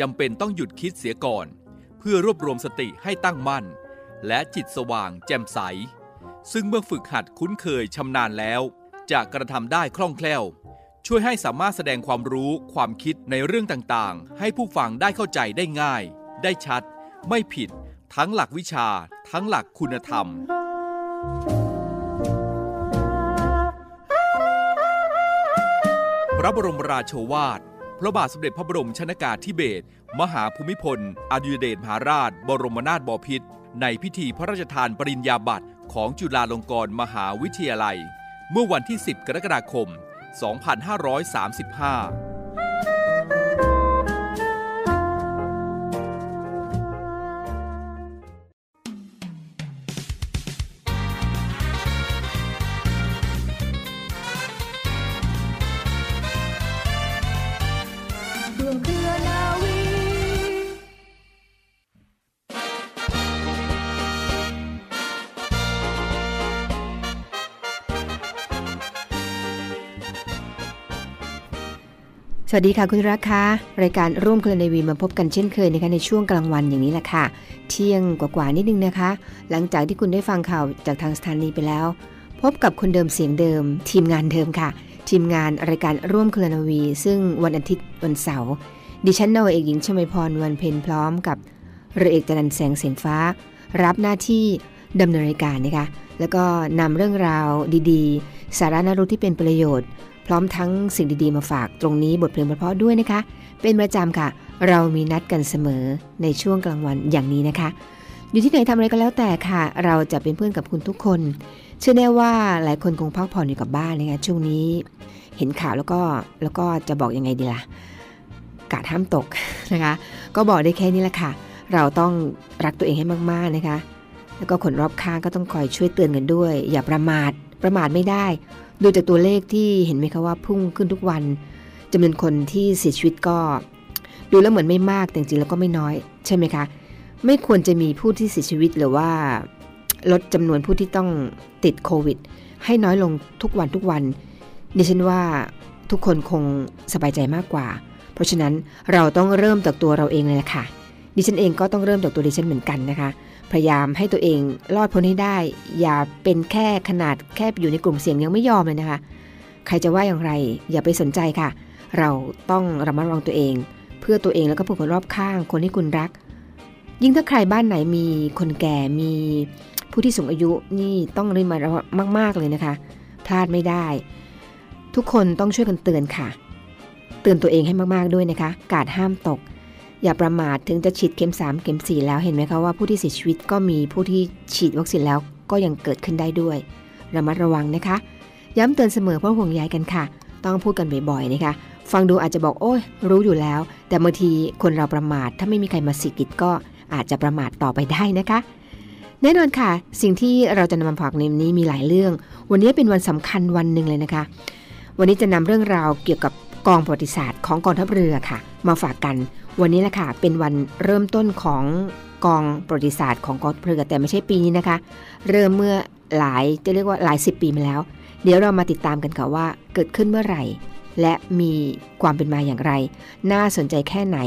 จำเป็นต้องหยุดคิดเสียก่อน เพื่อรวบรวมสติให้ตั้งมั่น และจิตสว่างแจ่มใส ซึ่งเมื่อฝึกหัดคุ้นเคยชำนาญแล้ว จะกระทำได้คล่องแคล่ว ช่วยให้สามารถแสดงความรู้ความคิดในเรื่องต่างๆ ให้ผู้ฟังได้เข้าใจได้ง่าย ได้ชัด ไม่ผิด ทั้งหลักวิชา ทั้งหลักคุณธรรม พระบรมราโชวาท พระบาทสมเด็จพระบรมชนากาธิเบศรมหาภูมิพล อดุลยเดชมหาราช บรมนาถบพิตรในพิธีพระราชทานปริญญาบัตรของจุฬาลงกรณ์มหาวิทยาลัย เมื่อวันที่ 10 กรกฎาคม 2535 สวัสดีค่ะคุณรักคะรายการร่วมเคลนวีมาพบกันเช่นเคยนะคะในช่วงกลางวันอย่างนี้แหละค่ะ เที่ยงกว่าๆนิดนึงนะคะ หลังจากที่คุณได้ฟังข่าวจากทางสถานีไปแล้ว พบกับคนเดิมเสียงเดิม ทีมงานเดิมค่ะ ทีมงานรายการร่วมเคลนวี ซึ่งวันอาทิตย์วันเสาร์ดิฉันนาวเอกหญิงชมพรวันเพ็ญพร้อมกับเรือเอกจันแสงเสียนฟ้า รับหน้าที่ดำเนินรายการนะคะแล้วก็นำเรื่องราวดีๆ สาระน่ารู้ที่เป็นประโยชน์ พร้อมทั้งสิ่งดีๆมาฝากตรงนี้บทเพลงเพราะๆด้วยนะคะ เป็นประจำค่ะ เรามีนัดกันเสมอในช่วงกลางวันอย่างนี้นะคะ อยู่ที่ไหนทำอะไรก็แล้วแต่ค่ะ เราจะเป็นเพื่อนกับคุณทุกคน เชื่อแน่ว่าหลายคนคงพักผ่อนอยู่กับบ้านนะคะช่วงนี้ เห็นข่าวแล้วก็แล้วก็จะบอกยังไงดีล่ะกาดห้ามตกนะคะ ก็บอกได้แค่นี้แหละค่ะ เราต้องรักตัวเองให้มากๆนะคะ แล้วก็คนรอบข้างก็ต้องคอยช่วยเตือนกันด้วย อย่าประมาทประมาทไม่ได้ ดูจากตัวเลขที่เห็นไหมคะว่าพุ่งขึ้นทุกวันจำนวนคนที่เสียชีวิตก็ ดูแล้วเหมือนไม่มากแต่จริงแล้วก็ไม่น้อย ใช่ไหมคะ ไม่ควรจะมีผู้ที่เสียชีวิตหรือว่า ลดจำนวนผู้ที่ต้องติดโควิด ให้น้อยลงทุกวันทุกวันดิฉันว่าทุกคนคงสบายใจมากกว่า เพราะฉะนั้นเราต้องเริ่มจากตัวเราเองเลยละค่ะดิฉันเองก็ต้องเริ่มจากตัวดิฉันเหมือนกันนะคะ พยายามให้ตัวเองรอดพ้นให้ได้ อย่าเป็นแค่ขนาดแค่อยู่ในกลุ่มเสี่ยงยังไม่ยอมเลยนะคะ ใครจะว่าอย่างไร อย่าไปสนใจค่ะ เราต้องระมัดระวังตัวเอง เพื่อตัวเองแล้วก็ผู้คนรอบข้าง คนที่คุณรัก ยิ่งถ้าใครบ้านไหนมีคนแก่มีผู้ที่สูงอายุนี่ต้องรีบมาระวังมาก ๆเลยนะคะ พลาดไม่ได้ ทุกคนต้องช่วยกันเตือนค่ะ เตือนตัวเองให้มากๆด้วยนะคะ กาดห้ามตก อย่าประมาทถึงจะฉีดเข็ม 3 เข็ม 4 แล้วเห็นไหมคะว่าผู้ที่เสียชีวิตก็มีผู้ที่ฉีดวัคซีนแล้วก็ยังเกิดขึ้นได้ด้วย ระมัดระวังนะคะ ย้ำเตือนเสมอเพราะห่วงใยกันค่ะ ต้องพูดกันบ่อยๆนะคะ ฟังดูอาจจะบอกโอ้ยรู้อยู่แล้ว แต่บางทีคนเราประมาทถ้าไม่มีใครมาสิกิดก็อาจจะประมาทต่อไปได้นะคะ แน่นอนค่ะ สิ่งที่เราจะนำมาฝากในวันนี้มีหลายเรื่อง วันนี้เป็นวันสำคัญวันหนึ่งเลยนะคะ วันนี้จะนำเรื่องราวเกี่ยวกับกองประวัติศาสตร์ของกองทัพเรือค่ะ มาฝากกัน วันนี้แหละค่ะ เป็นวันเริ่มต้นของกองประวัติศาสตร์ของกองทัพเรือแต่ไม่ใช่ปีนี้นะคะ เริ่มเมื่อหลายจะเรียกว่าหลายสิบปีมาแล้ว เดี๋ยวเรามาติดตามกันค่ะว่าเกิดขึ้นเมื่อไหร่ และมีความเป็นมาอย่างไร น่าสนใจแค่ไหน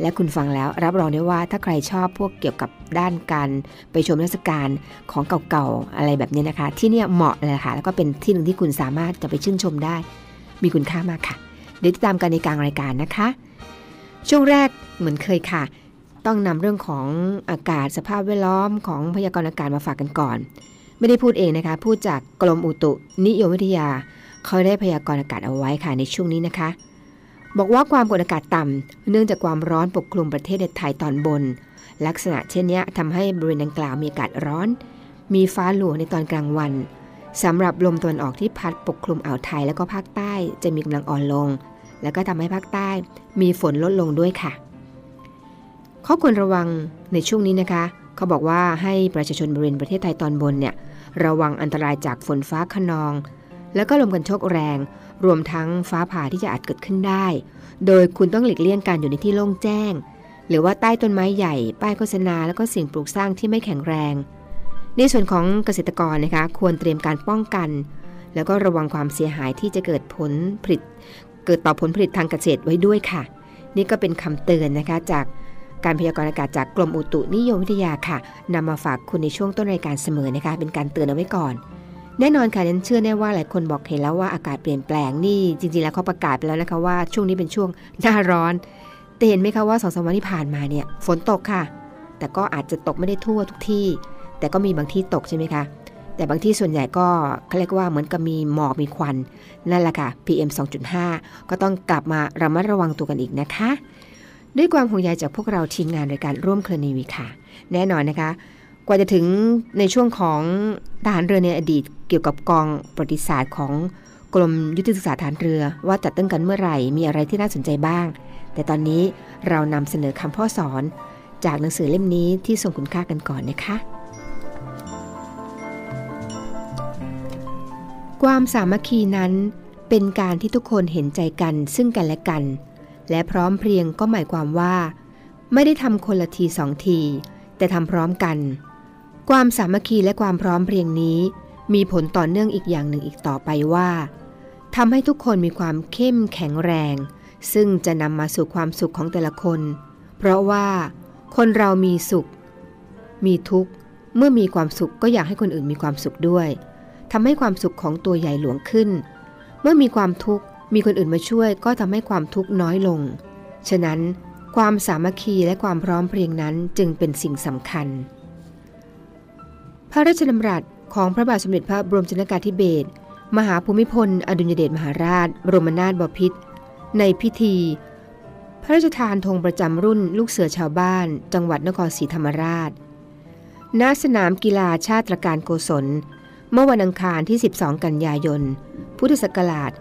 และคุณฟังแล้วรับรองได้ว่าถ้าใครชอบพวกเกี่ยวกับด้านการไปชมเทรรศกาลของเก่าๆอะไรแบบนี้นะคะ ที่เนี่ยเหมาะเลยค่ะ แล้วก็เป็นที่หนึ่งที่คุณสามารถจะไปชื่นชมได้ มีคุณค่ามากค่ะ เดี๋ยวติดตามกันในกลางรายการนะคะ ช่วงแรกเหมือนเคยค่ะ ต้องนำเรื่องของอากาศสภาพแวดล้อมของพยากรณ์อากาศมาฝากกันก่อน ไม่ได้พูดเองนะคะ พูดจากกรมอุตุนิยมวิทยา เขาได้พยากรณ์อากาศเอาไว้ค่ะในช่วงนี้นะคะ บอกว่าความกดอากาศต่ำเนื่องจากความร้อนปกคลุมประเทศไทยตอนบน ลักษณะเช่นนี้ทำให้บริเวณดังกล่าวมีอากาศร้อน มีฟ้าหลวงในตอนกลางวันสำหรับลมตะวันออกที่พัดปกคลุมอ่าวไทยแล้วก็ภาคใต้จะมีกำลังอ่อนลง แล้วก็ทำให้ภาคใต้มีฝนลดลงด้วยค่ะ ข้อควรระวังในช่วงนี้นะคะ เขาบอกว่าให้ประชาชนบริเวณประเทศไทยตอนบนเนี่ยระวังอันตรายจากฝนฟ้าขนอง แล้วก็ลมกันโชกแรง รวมทั้งฟ้าผ่าที่จะอาจเกิดขึ้นได้ โดยคุณต้องหลีกเลี่ยงการอยู่ในที่โล่งแจ้ง หรือว่าใต้ต้นไม้ใหญ่ ป้ายโฆษณา แล้วก็สิ่งปลูกสร้างที่ไม่แข็งแรง ในส่วนของเกษตรกรนะคะ ควรเตรียมการป้องกัน แล้วก็ระวังความเสียหายที่จะเกิดผลผลิต เกิดต่อผลผลิตทางเกษตรไว้ด้วยค่ะ นี่ก็เป็นคำเตือนนะคะจากการพยากรณ์อากาศจากกรมอุตุนิยมวิทยาค่ะนำมาฝากคุณในช่วงต้นรายการเสมอนะคะ เป็นการเตือนเอาไว้ก่อน แน่นอนค่ะฉันเชื่อแน่ว่าหลายคนบอกเห็นแล้วว่าอากาศเปลี่ยนแปลงนี่จริงๆแล้วเขาประกาศไปแล้วนะคะว่าช่วงนี้เป็นช่วงหน้าร้อนแต่เห็นไหมคะว่าสองสามวันที่ผ่านมาเนี่ยฝนตกค่ะ แต่ก็อาจจะตกไม่ได้ทั่วทุกที่ แต่ก็มีบางที่ตกใช่ไหมคะ แต่บางที่ส่วนใหญ่ก็เขาเรียกว่าเหมือนกับมีหมอกมีควัน นั่นแหละค่ะ PM 2.5 ก็ต้องกลับมาระมัดระวังตัวกันอีกนะคะ ด้วยความห่วงใยจากพวกเราทีมงานรายการร่วมเคลนีวีค่ะ แน่นอนนะคะ กว่าจะถึงในช่วงของทหารเรือในอดีต เกี่ยวกับกองประวัติศาสตร์ของกรมยุทธศึกษาฐานเรือ ว่าจัดตั้งกันเมื่อไหร่มีอะไรที่น่าสนใจบ้าง แต่ตอนนี้เรานำเสนอคำพ่อสอน จากหนังสือเล่มนี้ที่ทรงคุณค่ากันก่อนนะคะ ความสามัคคีนั้นเป็นการที่ทุกคนเห็นใจกันซึ่งกันและกัน และพร้อมเพรียงก็หมายความว่า ไม่ได้ทำคนละทีสองที แต่ทำพร้อมกัน ความสามัคคีและความพร้อมเพรียงนี้ มีผลต่อเนื่องอีกอย่างหนึ่งอีกต่อไปว่าทำให้ทุกคนมีความเข้มแข็งแรง ซึ่งจะนำมาสู่ความสุขของแต่ละคน เพราะว่า คนเรามีสุข มีทุกข์ เมื่อมีความสุขก็อยากให้คนอื่นมีความสุขด้วย ทำให้ความสุขของตัวใหญ่หลวงขึ้น เมื่อมีความทุกข์มีคนอื่นมาช่วยก็ทำให้ความทุกข์น้อยลง ฉะนั้น ความสามัคคีและความพร้อมเพรียงนั้นจึงเป็นสิ่งสำคัญ พระราชดำรัสของพระบาทสมเด็จพระบรมชนกาธิเบศรมหาภูมิพล อดุลยเดชมหาราช บรมนาถบพิตรในพิธี พระราชทานธงประจำรุ่นลูกเสือชาวบ้าน จังหวัดนครศรีธรรมราช ณ สนามกีฬาชาติตรการโกศล เมื่อวันอังคารที่ 12 กันยายน พุทธศักราช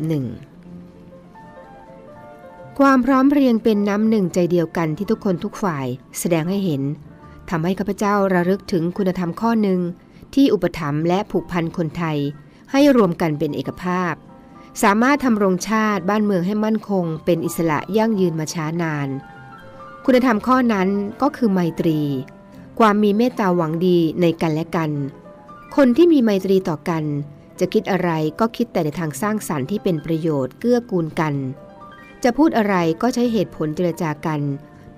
2521 ความพร้อมเพรียงเป็นน้ำหนึ่งใจเดียวกันที่ทุกคนทุกฝ่ายแสดงให้เห็นทำให้ข้าพเจ้าระลึกถึงคุณธรรมข้อหนึ่ง ที่อุปถัมภ์และผูกพันคนไทย ให้รวมกันเป็นเอกภาพ สามารถทำรงชาติบ้านเมืองให้มั่นคง เป็นอิสระยั่งยืนมาช้านาน คุณธรรมข้อนั้นก็คือไมตรี ความมีเมตตาหวังดีในกันและกัน คนที่มีไมตรีต่อกัน จะคิดอะไรก็คิดแต่ในทางสร้างสรรค์ที่เป็นประโยชน์เกื้อกูลกัน จะพูดอะไรก็ใช้เหตุผลเจรจากัน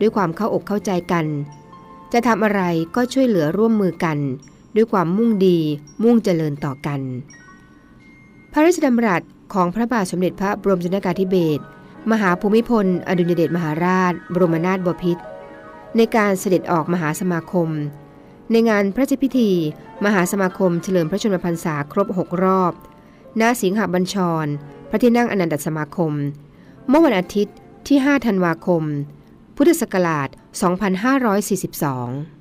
ด้วยความเข้าอกเข้าใจกัน จะทำอะไรก็ช่วยเหลือร่วมมือกัน ด้วยความมุ่งดีมุ่งเจริญต่อกัน พระราชดำรัสของพระบาทสมเด็จพระบรมชนกาธิเบศรมหาภูมิพล อดุลยเดชมหาราช บรมนาถบพิตร ในการเสด็จออกมหาสมาคม ในงานพระราชพิธี มหาสมาคมเฉลิมพระชนมพรรษาครบ 6 รอบณสิงหบัญชร พระที่นั่งอนันตสมาคม เมื่อวันอาทิตย์ที่ 5 ธันวาคม พุทธศักราช 2542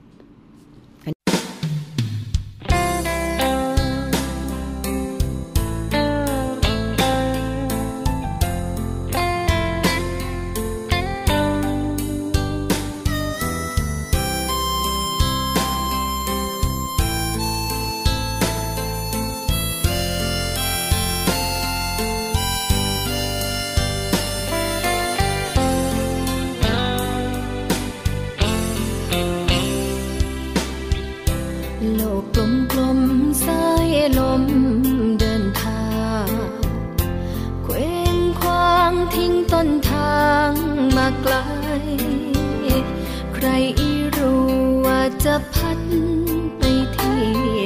จะพัดไปที่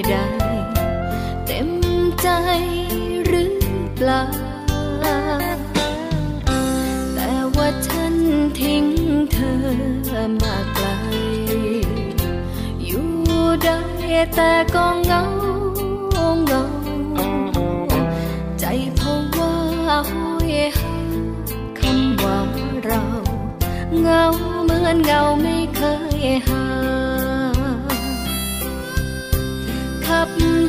ใด เต็มใจหรือเปล่า แต่ว่าฉันทิ้งเธอมาไกล อยู่ได้แต่ก็เงาเงา ใจเพราะว่าหอยหาคำว่าเรา เงาเหมือนเงาไม่เคยหา ขั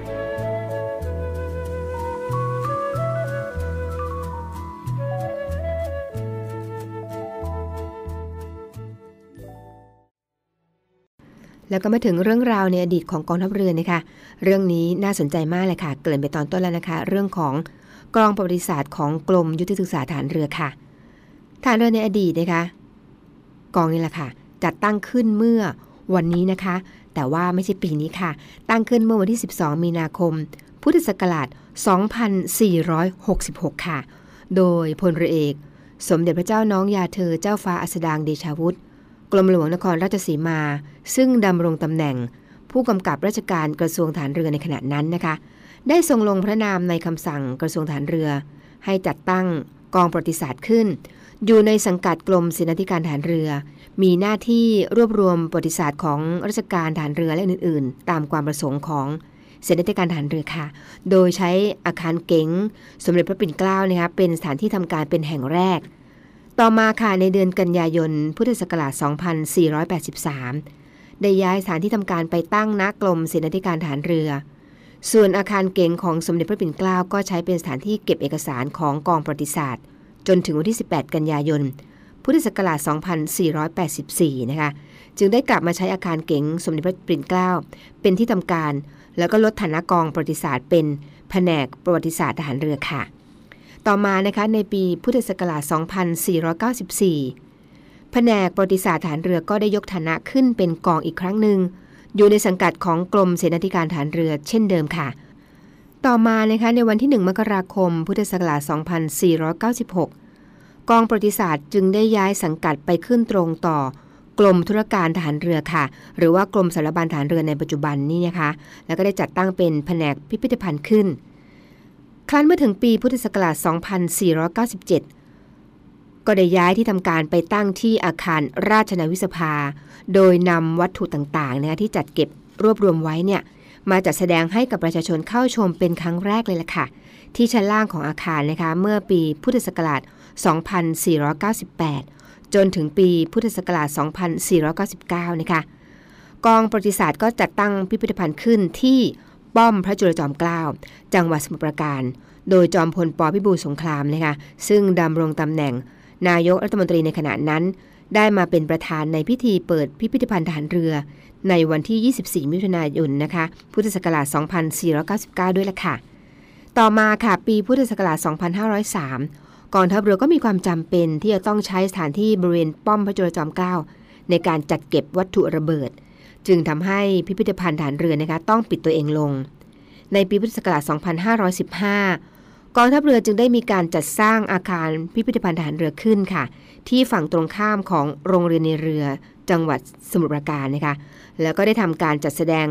แล้วก็มาถึงเรื่องราวในอดีตของกองทัพเรือนะคะ เรื่องนี้น่าสนใจมากเลยค่ะ เกริ่นไปตอนต้นแล้วนะคะ เรื่องของกองประวัติศาสตร์ของกรมยุทธศึกษาฐานเรือค่ะ ฐานเรือในอดีตนะคะ กองนี้แหละค่ะ จัดตั้งขึ้นเมื่อวันนี้นะคะ แต่ว่าไม่ใช่ปีนี้ค่ะ ตั้งขึ้นเมื่อวันที่ 12 มีนาคม พุทธศักราช 2466 ค่ะ โดยพลเรือเอก สมเด็จพระเจ้าน้องยาเธอเจ้าฟ้าอัสดางเดชาวุฒิ กรมหลวงนครราชสีมา ซึ่งดำรงตำแหน่ง ผู้กำกับราชการกระทรวงฐานเรือในขณะนั้นนะคะ ได้ทรงลงพระนามในคำสั่งกระทรวงฐานเรือ ให้จัดตั้งกองประวัติศาสตร์ขึ้น อยู่ในสังกัดกรมศิลธิการฐานเรือ มีหน้าที่รวบรวมประวัติศาสตร์ของราชการฐานเรือและอื่น ๆ ตามความประสงค์ของศิลธิการฐานเรือค่ะ โดยใช้อาคารเก๋ง สมเด็จพระปิ่นเกล้านะคะเป็นสถานที่ทำการเป็นแห่งแรก ต่อมาค่ะในเดือนกันยายน พุทธศักราช 2483 ได้ย้ายสถานที่ทำการไปตั้งณกรมศิลธิการฐานเรือ ส่วนอาคารเก๋งของสมเด็จพระปิ่นเกล้าก็ใช้เป็นสถานที่เก็บเอกสารของกองประวัติศาสตร์ จนถึงวันที่ 18 กันยายน พุทธศักราช 2484 นะคะ จึงได้กลับมาใช้อาคารเก๋งสมเด็จพระปิ่นเกล้าเป็นที่ทำการ แล้วก็ลดฐานะกองประวัติศาสตร์เป็นแผนกประวัติศาสตร์ทหารเรือค่ะ ต่อมานะคะในปีพุทธศักราช 2494 แผนกประวัติศาสตร์ฐานเรือก็ได้ยกฐานะขึ้นเป็นกองอีกครั้งหนึ่ง อยู่ในสังกัดของกรมเสนาธิการฐานเรือเช่นเดิมค่ะ ต่อมานะคะในวันที่ 1 มกราคม พุทธศักราช 2496 กองประวัติศาสตร์จึงได้ย้ายสังกัดไปขึ้นตรงต่อกรมธุรการทหารเรือค่ะ หรือว่ากรมสารบัญทหารเรือในปัจจุบันนี่นะคะ แล้วก็ได้จัดตั้งเป็นแผนกพิพิธภัณฑ์ขึ้น ครั้นเมื่อถึงปีพุทธศักราช 2497 ก็ได้ย้ายที่ทำการไปตั้งที่อาคารราชนาวิสภา โดยนำวัตถุต่างๆนะที่จัดเก็บรวบรวมไว้เนี่ยมาจัดแสดงให้กับประชาชนเข้าชมเป็นครั้งแรกเลยล่ะค่ะ ที่ชั้นล่างของอาคารนะคะเมื่อปีพุทธศักราช 2498 จนถึงปีพุทธศักราช 2499 นะคะกองประวัติศาสตร์ก็จัดตั้งพิพิธภัณฑ์ขึ้นที่ ป้อมพระจุลจอมเกล้าจังหวัดสมุทรปราการ โดยจอมพลปพิบูลสงครามนะคะซึ่งดำรงตำแหน่ง นายกรัฐมนตรีในขณะนั้น ได้มาเป็นประธานในพิธีเปิดพิพิธภัณฑ์ทหารเรือ ในวันที่ 24 มิถุนายนนะคะพุทธศักราช 2499 ด้วยล่ะค่ะ ต่อมาค่ะปีพุทธศักราช 2503กองทัพเรือก็มีความจำเป็นที่จะต้องใช้สถานที่บริเวณป้อมพระจุลจอมเกล้าในการจัดเก็บวัตถุระเบิด จึงทำให้พิพิธภัณฑ์ฐานเรือนะคะต้องปิดตัวเองลง ในปีพุทธศักราช 2515 กองทัพเรือจึงได้มีการจัดสร้างอาคารพิพิธภัณฑ์ฐานเรือขึ้นค่ะ ที่ฝั่งตรงข้ามของโรงเรียนในเรือจังหวัดสมุทรปราการนะคะ แล้วก็ได้ทำการจัดแสดง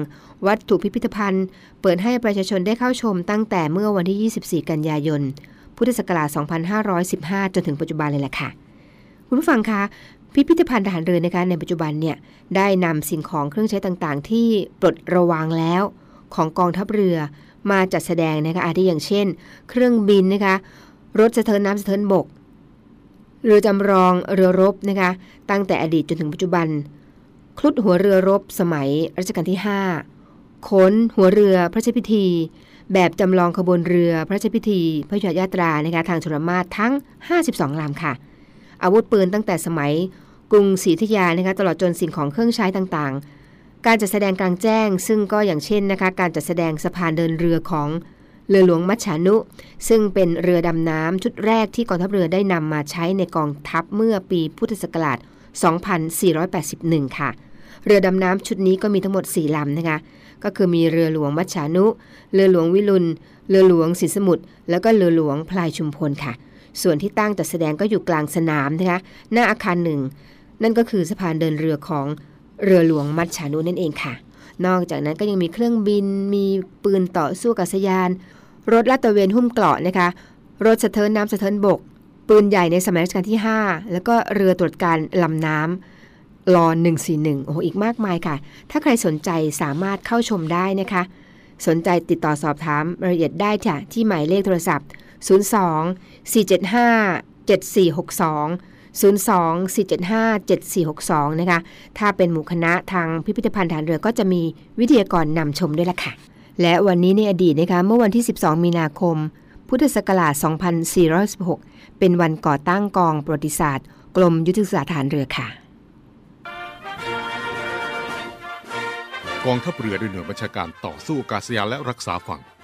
วัตถุพิพิธภัณฑ์ เปิดให้ประชาชนได้เข้าชมตั้งแต่เมื่อวันที่ 24 กันยายน พุทธศักราช 2515 จนถึงปัจจุบันเลยแหละค่ะ คุณผู้ฟังคะ พิพิธภัณฑ์ทหารเรือนะคะในปัจจุบันเนี่ยได้นำสิ่งของเครื่องใช้ต่างๆ ที่ปลดระวางแล้วของกองทัพเรือมาจัดแสดงนะคะอาทิอย่างเช่น เครื่องบินนะคะรถสะเทินน้ำสะเทินบก เรือจำลองเรือรบนะคะตั้งแต่อดีตจนถึงปัจจุบัน คลุดหัวเรือรบสมัยรัชกาลที่ 5ขนหัวเรือพระราชพิธี แบบจำลองขบวนเรือพระราชพิธีพระยุหยาตรานะคะทางชลมาศทั้ง 52ลำค่ะ อาวุธปืนตั้งแต่สมัยกรุงศรีอยุธยานะคะตลอดจนสิ่งของเครื่องใช้ต่างๆ การจัดแสดงกลางแจ้ง ซึ่งก็อย่างเช่นนะคะการจัดแสดงสะพานเดินเรือของเรือหลวงมัชฉานุ ซึ่งเป็นเรือดำน้ำชุดแรกที่กองทัพเรือได้นำมาใช้ในกองทัพเมื่อปีพุทธศักราช 2481 ค่ะ เรือดำน้ำชุดนี้ก็มีทั้งหมด 4 ลำนะคะ ก็คือมีเรือหลวงมัชฉานุ เรือหลวงวิรุณ เรือหลวงศรีสมุทร แล้วก็เรือหลวงพลายชุมพลค่ะ ส่วนที่ตั้งจัดแสดงก็อยู่กลางสนามนะคะหน้าอาคารหนึ่ง นั่นก็คือสะพานเดินเรือของเรือหลวงมัชฉานุนั่นเองค่ะ นอกจากนั้นก็ยังมีเครื่องบิน มีปืนต่อสู้กาศยาน รถลาดตระเวนหุ้มเกราะนะคะ รถสะเทินน้ำสะเทินบก ปืนใหญ่ในสมัยรัชกาลที่ 5 แล้วก็เรือตรวจการลำน้ำรอ141 โอ้โหอีกมากมายค่ะ ถ้าใครสนใจสามารถเข้าชมได้นะคะ สนใจติดต่อสอบถามรายละเอียดได้ค่ะที่หมายเลขโทรศัพท์ 02 475 7462 02 475 7462 นะคะ ถ้าเป็นหมู่คณะทางพิพิธภัณฑ์ฐานเรือก็จะมีวิทยากรนำชมด้วยล่ะค่ะ และวันนี้ในอดีตนะคะ เมื่อวันที่ 12 มีนาคม พุทธศักราช 2416 เป็นวันก่อตั้งกองประวัติศาสตร์กรมยุทธศึกษาฐานเรือค่ะ กองทัพเรือด้วยหน่วยบัญชาการต่อสู้อากาศยานและรักษาฝั่ง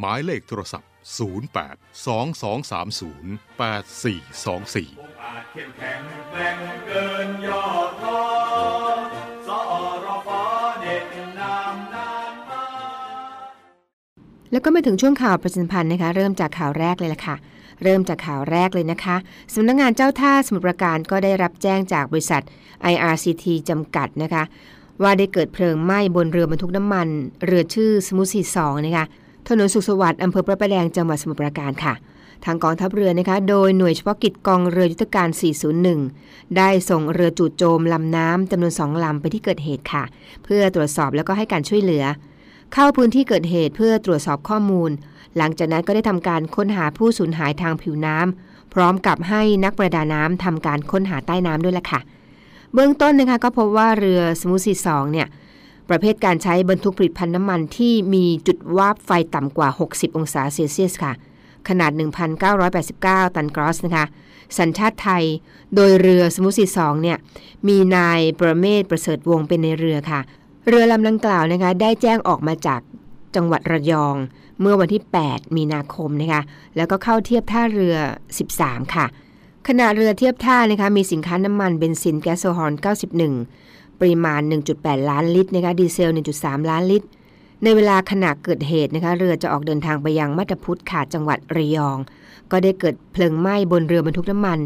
หมายเลขโทรศัพท์ 08 2230 8424อาจเข้มแข็งแกร่งเกินยอท้อสอรฟเด็ดนามนานมาแล้วก็มาถึงช่วงข่าวประชาสัมพันธ์นะคะ เริ่มจากข่าวแรกเลยละค่ะเริ่มจากข่าวแรกเลยนะคะสำนักงงานเจ้าท่าสมุทรปราการก็ได้รับแจ้งจากบริษัท IRCT จำกัดนะคะ ว่าได้เกิดเพลิงไหม้บนเรือบรรทุกน้ำมัน เรือชื่อสมุทรสีสองนะคะ ถนนสุขสวัสดิ์อำเภอพระประแดงจังหวัดสมุทรปราการค่ะ ทางกองทัพเรือนะคะโดยหน่วยเฉพาะกิจกองเรือยุทธการ 401 ได้ส่งเรือจู่โจมลำน้ำจำนวนสองลำไปที่เกิดเหตุค่ะ เพื่อตรวจสอบแล้วก็ให้การช่วยเหลือ เข้าพื้นที่เกิดเหตุเพื่อตรวจสอบข้อมูล หลังจากนั้นก็ได้ทำการค้นหาผู้สูญหายทางผิวน้ำพร้อมกับให้นักประดาน้ำทำการค้นหาใต้น้ำด้วยล่ะค่ะ เบื้องต้นนะคะก็พบว่าเรือสมูซีสองเนี่ย ประเภทการใช้บรรทุกผลิตภัณฑ์น้ำมันที่มีจุดวาบไฟต่ำกว่า 60 องศาเซลเซียสค่ะ ขนาด 1,989 ตันกรอสนะคะ สัญชาติไทย โดยเรือสมุทรสีสองเนี่ย มีนายประเมศประเสริฐวงเป็นในเรือค่ะ เรือลำดังกล่าวนะคะ ได้แจ้งออกมาจากจังหวัดระยอง เมื่อวันที่ 8 มีนาคมนะคะ แล้วก็เข้าเทียบท่าเรือ 13 ค่ะขณะเรือเทียบท่านะคะมีสินค้าน้ำมันเบนซินแก๊สโซฮอล91 ปริมาณ 1.8 ล้านลิตรนะคะดีเซล 1.3 ล้านลิตร ในเวลาขณะเกิดเหตุนะคะเรือจะออกเดินทางไปยังมัตพุทธขาจังหวัดระยอง ก็ได้เกิดเพลิงไหม้บนเรือบรรทุกน้ำมัน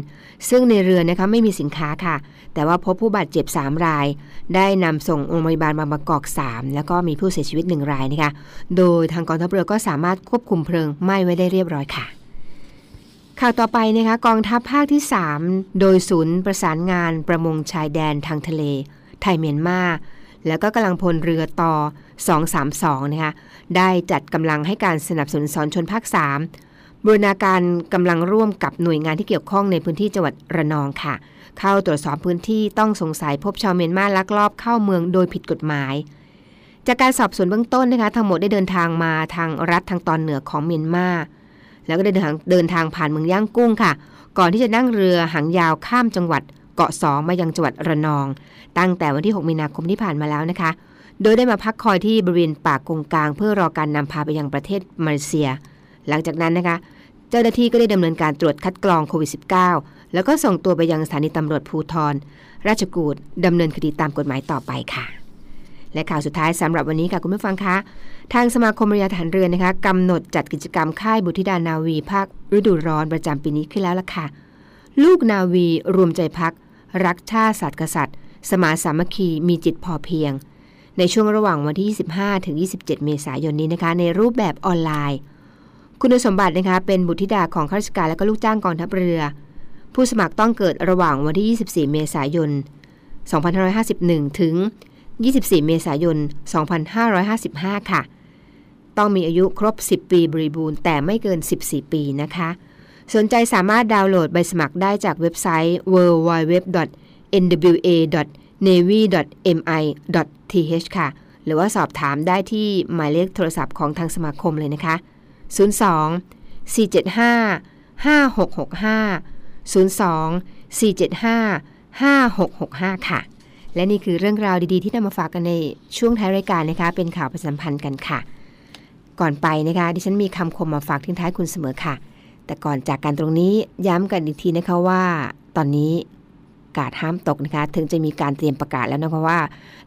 ซึ่งในเรือนะคะไม่มีสินค้าค่ะ แต่ว่าพบผู้บาดเจ็บ 3 ราย ได้นำส่งโรงพยาบาลบางประกอบ3แล้วก็มีผู้เสียชีวิต 1 รายนะคะโดยทางกองทัพเรือก็สามารถควบคุมเพลิงไหม้ไว้ได้เรียบร้อยค่ะข่าวต่อไปนะคะกองทัพภาคที่ 3 โดยศูนย์ประสานงานประมงชายแดนทางทะเล ไทยเมียนมา แล้วก็กำลังพลเรือต่อ 232 นะคะ ได้จัดกำลังให้การสนับสนุนสอนชนภาค 3บูรณาการกำลังร่วมกับหน่วยงานที่เกี่ยวข้องในพื้นที่จังหวัดระนองค่ะ เข้าตรวจสอบพื้นที่ต้องสงสัยพบชาวเมียนมาลักลอบเข้าเมืองโดยผิดกฎหมาย จากการสอบสวนเบื้องต้นนะคะทั้งหมดได้เดินทางมาทางรัฐทางตอนเหนือของเมียนมาแล้วก็เดินทางเดินทางผ่านเมืองย่างกุ้งค่ะ ก่อนที่จะนั่งเรือหางยาวข้ามจังหวัด เกาะสองมายังจังหวัดระนอง ตั้งแต่วันที่ 6 มีนาคมที่ผ่านมาแล้วนะคะ โดยได้มาพักคอยที่บริเวณปากกงกลาง เพื่อรอการนำพาไปยังประเทศมาเลเซีย หลังจากนั้นนะคะ เจ้าหน้าที่ก็ได้ดำเนินการตรวจคัดกรองโควิด -19 แล้วก็ส่งตัวไปยังสถานีตำรวจภูทร ราชกูดดำเนินคดีตามกฎหมายต่อไปค่ะและข่าวสุดท้ายสำหรับวันนี้ค่ะคุณผู้ฟังคะ ทางสมาคมเรือทหารเรือนะคะกำหนดจัดกิจกรรมค่ายบุธิดานาวี ภาคฤดูร้อนประจำปีนี้ขึ้นแล้วล่ะค่ะ ลูกนาวีรวมใจพัก รักชาติศาสตร์กษัตริย์ สมาสามัคคีมีจิตพอเพียง ในช่วงระหว่างวันที่ 25 ถึง 27 เมษายนนี้นะคะ ในรูปแบบออนไลน์ คุณสมบัตินะคะเป็นบุตรธิดาของข้าราชการและก็ลูกจ้างกองทัพเรือ ผู้สมัครต้องเกิดระหว่างวันที่ 24 เมษายน 2551 ถึง 24 เมษายน 2555 ค่ะ ต้องมีอายุครบ 10 ปีบริบูรณ์แต่ไม่เกิน 14 ปีนะคะ สนใจสามารถดาวน์โหลดใบสมัครได้จากเว็บไซต์ www.nwa.navy.mi.th ค่ะ หรือว่าสอบถามได้ที่หมายเลขโทรศัพท์ของทางสมาคมเลยนะคะ 02 475 5665 02 475 5665 ค่ะ และนี่คือเรื่องราวดีๆ ที่นำมาฝากกันในช่วงท้ายรายการนะคะ เป็นข่าวประชาสัมพันธ์กันค่ะ ก่อนไปนะคะ ดิฉันมีคำคมมาฝากทิ้งท้ายคุณเสมอค่ะ แต่ก่อนจากการตรงนี้ย้ำกันอีกทีนะคะว่า ตอนนี้กาดห้ามตกนะคะ ถึงจะมีการเตรียมประกาศแล้วนะคะว่า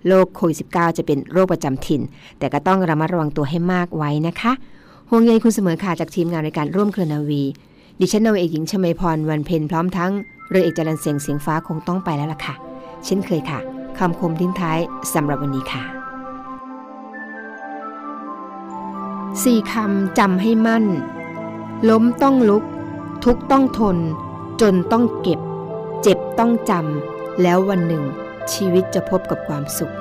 โรคโควิด -19 จะเป็นโรคประจำถิ่น แต่ก็ต้องระมัดระวังตัวให้มากไว้นะคะห่วงใยคุณเสมอค่ะจากทีมงานรายการร่วมเครือนาวี ดิฉันนาวเอกหญิงชมาพรวันเพ็ญพร้อมทั้งเรือเอกจรันเสียงเสียงฟ้าคงต้องไปแล้วล่ะค่ะ เช่นเคยค่ะคำคมทิ้งท้ายสำหรับวันนี้ค่ะสี่คำจำให้มั่น ล้มต้องลุก ทุกต้องทน จนต้องเก็บ เจ็บต้องจำ แล้ววันหนึ่งชีวิตจะพบกับความสุข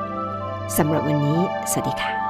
สำหรับวันนี้ สวัสดีค่ะ